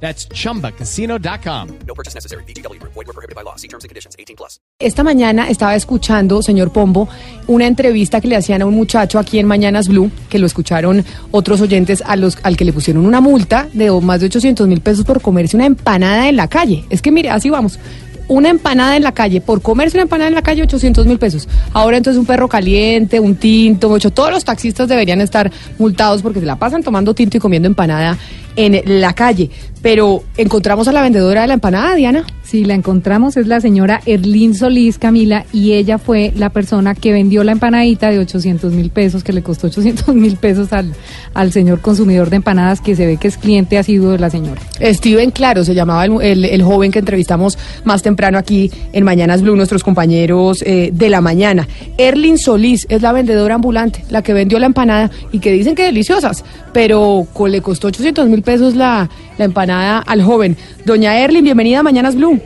That's chumbacasino.com. No purchase necessary. BGW. Void were prohibited by law. See terms and conditions. 18 plus. Esta mañana estaba escuchando, señor Pombo, una entrevista que le hacían a un muchacho aquí en Mañanas Blue, que lo escucharon otros oyentes a los, al que le pusieron una multa de más de 800 mil pesos por comerse una empanada en la calle. Es que mire, así vamos. Una empanada en la calle, por comerse una empanada en la calle, 800 mil pesos. Ahora entonces un perro caliente, un tinto, mucho. Todos los taxistas deberían estar multados porque se la pasan tomando tinto y comiendo empanada en la calle. Pero encontramos a la vendedora de la empanada, Diana. Sí, la encontramos, es la señora Erlín Solís Camila y ella fue la persona que vendió la empanadita de 800 mil pesos, que le costó 800 mil pesos al, al señor consumidor de empanadas que se ve que es cliente asiduo de la señora. Steven Claro se llamaba el, el- el joven que entrevistamos más temprano aquí en Mañanas Blue, nuestros compañeros eh, de la mañana. Erlin Solís es la vendedora ambulante, la que vendió la empanada y que dicen que deliciosas, pero le costó 800 mil pesos la, la empanada al joven. Doña Erlin, bienvenida a Mañanas Blue.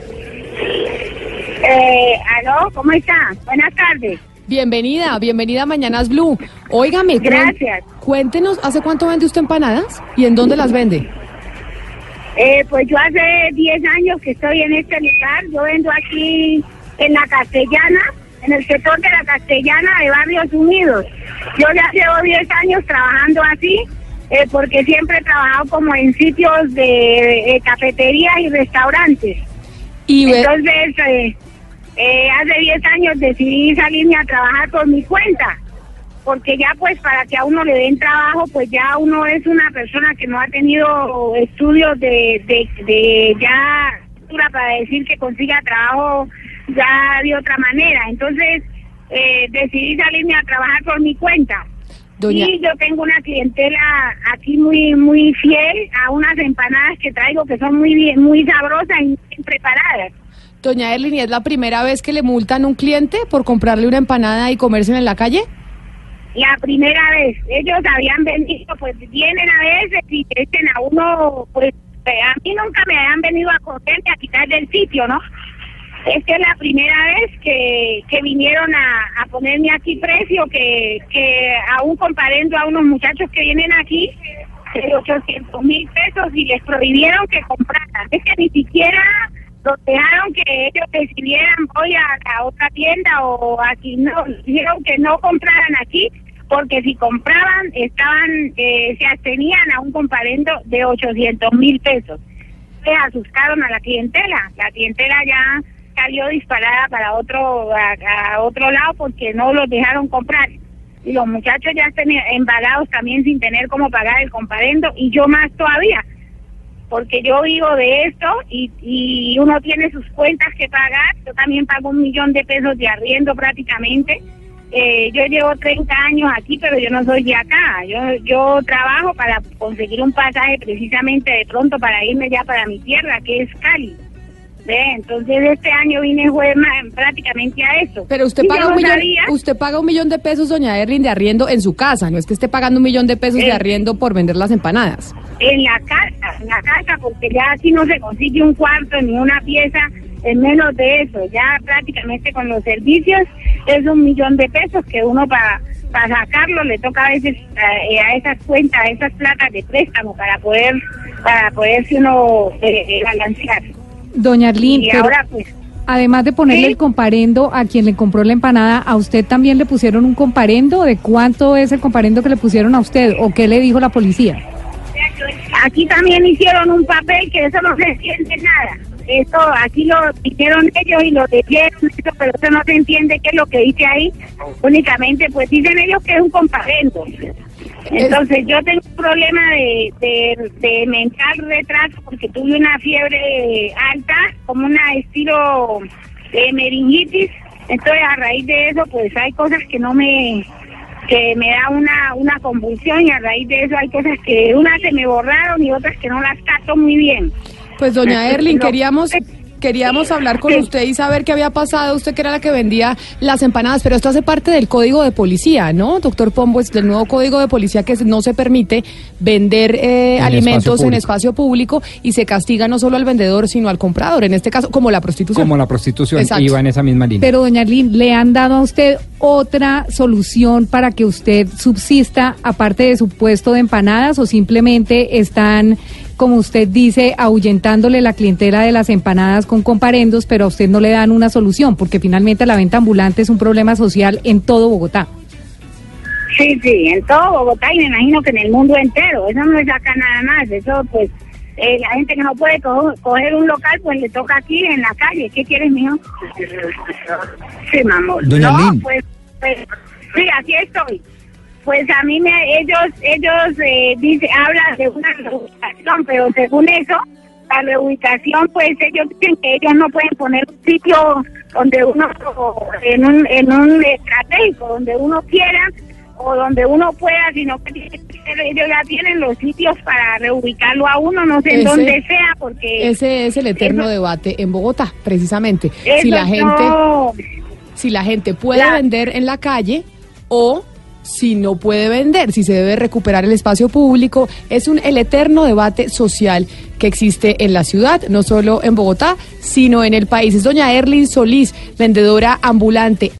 Eh, aló, ¿cómo está? Buenas tardes. Bienvenida, bienvenida a Mañanas Blue. Óigame, Gracias. cuéntenos, ¿hace cuánto vende usted empanadas y en dónde las vende? Eh, pues yo hace 10 años que estoy en este lugar. Yo vendo aquí en la Castellana, en el sector de la Castellana de Barrios Unidos. Yo ya llevo 10 años trabajando así, eh, porque siempre he trabajado como en sitios de, eh, cafeterías y restaurantes. Y Entonces, eh, eh, hace 10 años decidí salirme a trabajar por mi cuenta, porque ya pues para que a uno le den trabajo, pues ya uno es una persona que no ha tenido estudios de, de, de ya para decir que consiga trabajo ya de otra manera. Entonces, eh, decidí salirme a trabajar por mi cuenta. Doña- Y yo tengo una clientela aquí muy muy fiel a unas empanadas que traigo que son muy bien, muy sabrosas y bien preparadas. Doña Erlin, ¿y es la primera vez que le multan a un cliente por comprarle una empanada y comérsela en la calle? La primera vez, ellos habían venido, pues vienen a veces y dicen a uno, pues a mí nunca me habían venido a coger ni a quitar del sitio, ¿no? Esta es la primera vez que, que vinieron a, a ponerme aquí precio, que, que aún comparando a unos muchachos que vienen aquí de 800 mil pesos y les prohibieron que compraran. Es que ni siquiera los dejaron que ellos decidieran voy a la otra tienda o aquí, no, dijeron que no compraran aquí porque si compraban estaban, eh, se abstenían a un comparendo de 800 mil pesos. Se asustaron a la clientela, la clientela ya salió disparada para otro a otro lado porque no los dejaron comprar. Y los muchachos ya están embalados también sin tener cómo pagar el comparendo y yo más todavía porque yo vivo de esto y, y uno tiene sus cuentas que pagar. Yo también pago un millón de pesos de arriendo prácticamente. Eh, yo llevo 30 años aquí pero yo no soy de acá. Yo yo trabajo para conseguir un pasaje precisamente de pronto para irme ya para mi tierra que es Cali ¿Ve? Entonces este año vine ma- prácticamente a eso. Pero usted paga un millón, sabía. usted paga un millón de pesos, doña Erlin, de arriendo en su casa, no es que esté pagando un millón de pesos de Eh. arriendo por vender las empanadas. en la casa, en la casa, porque ya aquí no se consigue un cuarto ni una pieza en menos de eso. Ya prácticamente con los servicios es un millón de pesos que uno para para sacarlo le toca a veces eh, a esas cuentas, a esas platas de préstamo para poder para poderse uno eh, eh, balancear. Doña Y pero ahora pues además de ponerle Sí. el comparendo a quien le compró la empanada, ¿a usted también le pusieron un comparendo? ¿De cuánto es el comparendo que le pusieron a usted? ¿O qué le dijo la policía? Aquí también hicieron un papel que eso no se entiende nada. Eso aquí lo hicieron ellos y lo eso, pero eso no se entiende qué es lo que dice ahí. Únicamente, pues dicen ellos que es un comparendo. Entonces yo tengo un problema de, de, de mental retraso porque tuve una fiebre alta, como una estilo de meningitis. Entonces a raíz de eso, pues hay cosas que no me que me da una, una convulsión y a raíz de eso hay cosas que unas se me borraron y otras que no las capto muy bien. Pues doña Erlin, No. queríamos queríamos hablar con usted y saber qué había pasado. Usted que era la que vendía las empanadas, pero esto hace parte del código de policía, ¿no? Doctor Pombo, es del nuevo código de policía que no se permite vender eh, En alimentos espacio en espacio público y se castiga no solo al vendedor, sino al comprador. En este caso, como la prostitución. Como la prostitución Exacto. iba en esa misma línea. Pero, doña Lynn, ¿le han dado a usted otra solución para que usted subsista aparte de su puesto de empanadas o simplemente están, como usted dice, ahuyentándole la clientela de las empanadas con comparendos, pero a usted no le dan una solución? Porque finalmente la venta ambulante es un problema social en todo Bogotá. Sí, sí, en todo Bogotá y me imagino que en el mundo entero. Eso no es acá nada más. Eso, pues, eh, la gente que no puede co- coger un local, pues le toca aquí en la calle. ¿Qué quieres, mijo? Sí, mamón. Doña no, pues, pues, sí, aquí estoy. Pues a mí me, ellos, ellos eh, dice, hablan de una reubicación, pero según eso, la reubicación, pues ellos dicen que ellos no pueden poner un sitio donde uno, en un, en un estratégico, donde uno quiera o donde uno pueda, sino que ellos ya tienen los sitios para reubicarlo a uno, no sé en dónde sea, porque Ese es el eterno Eso- debate en Bogotá, precisamente. si la gente, no- si la gente puede La- vender en la calle o si no puede vender, si se debe recuperar el espacio público, es un el eterno debate social que existe en la ciudad, no solo en Bogotá, sino en el país. Es doña Erlin Solís, vendedora ambulante.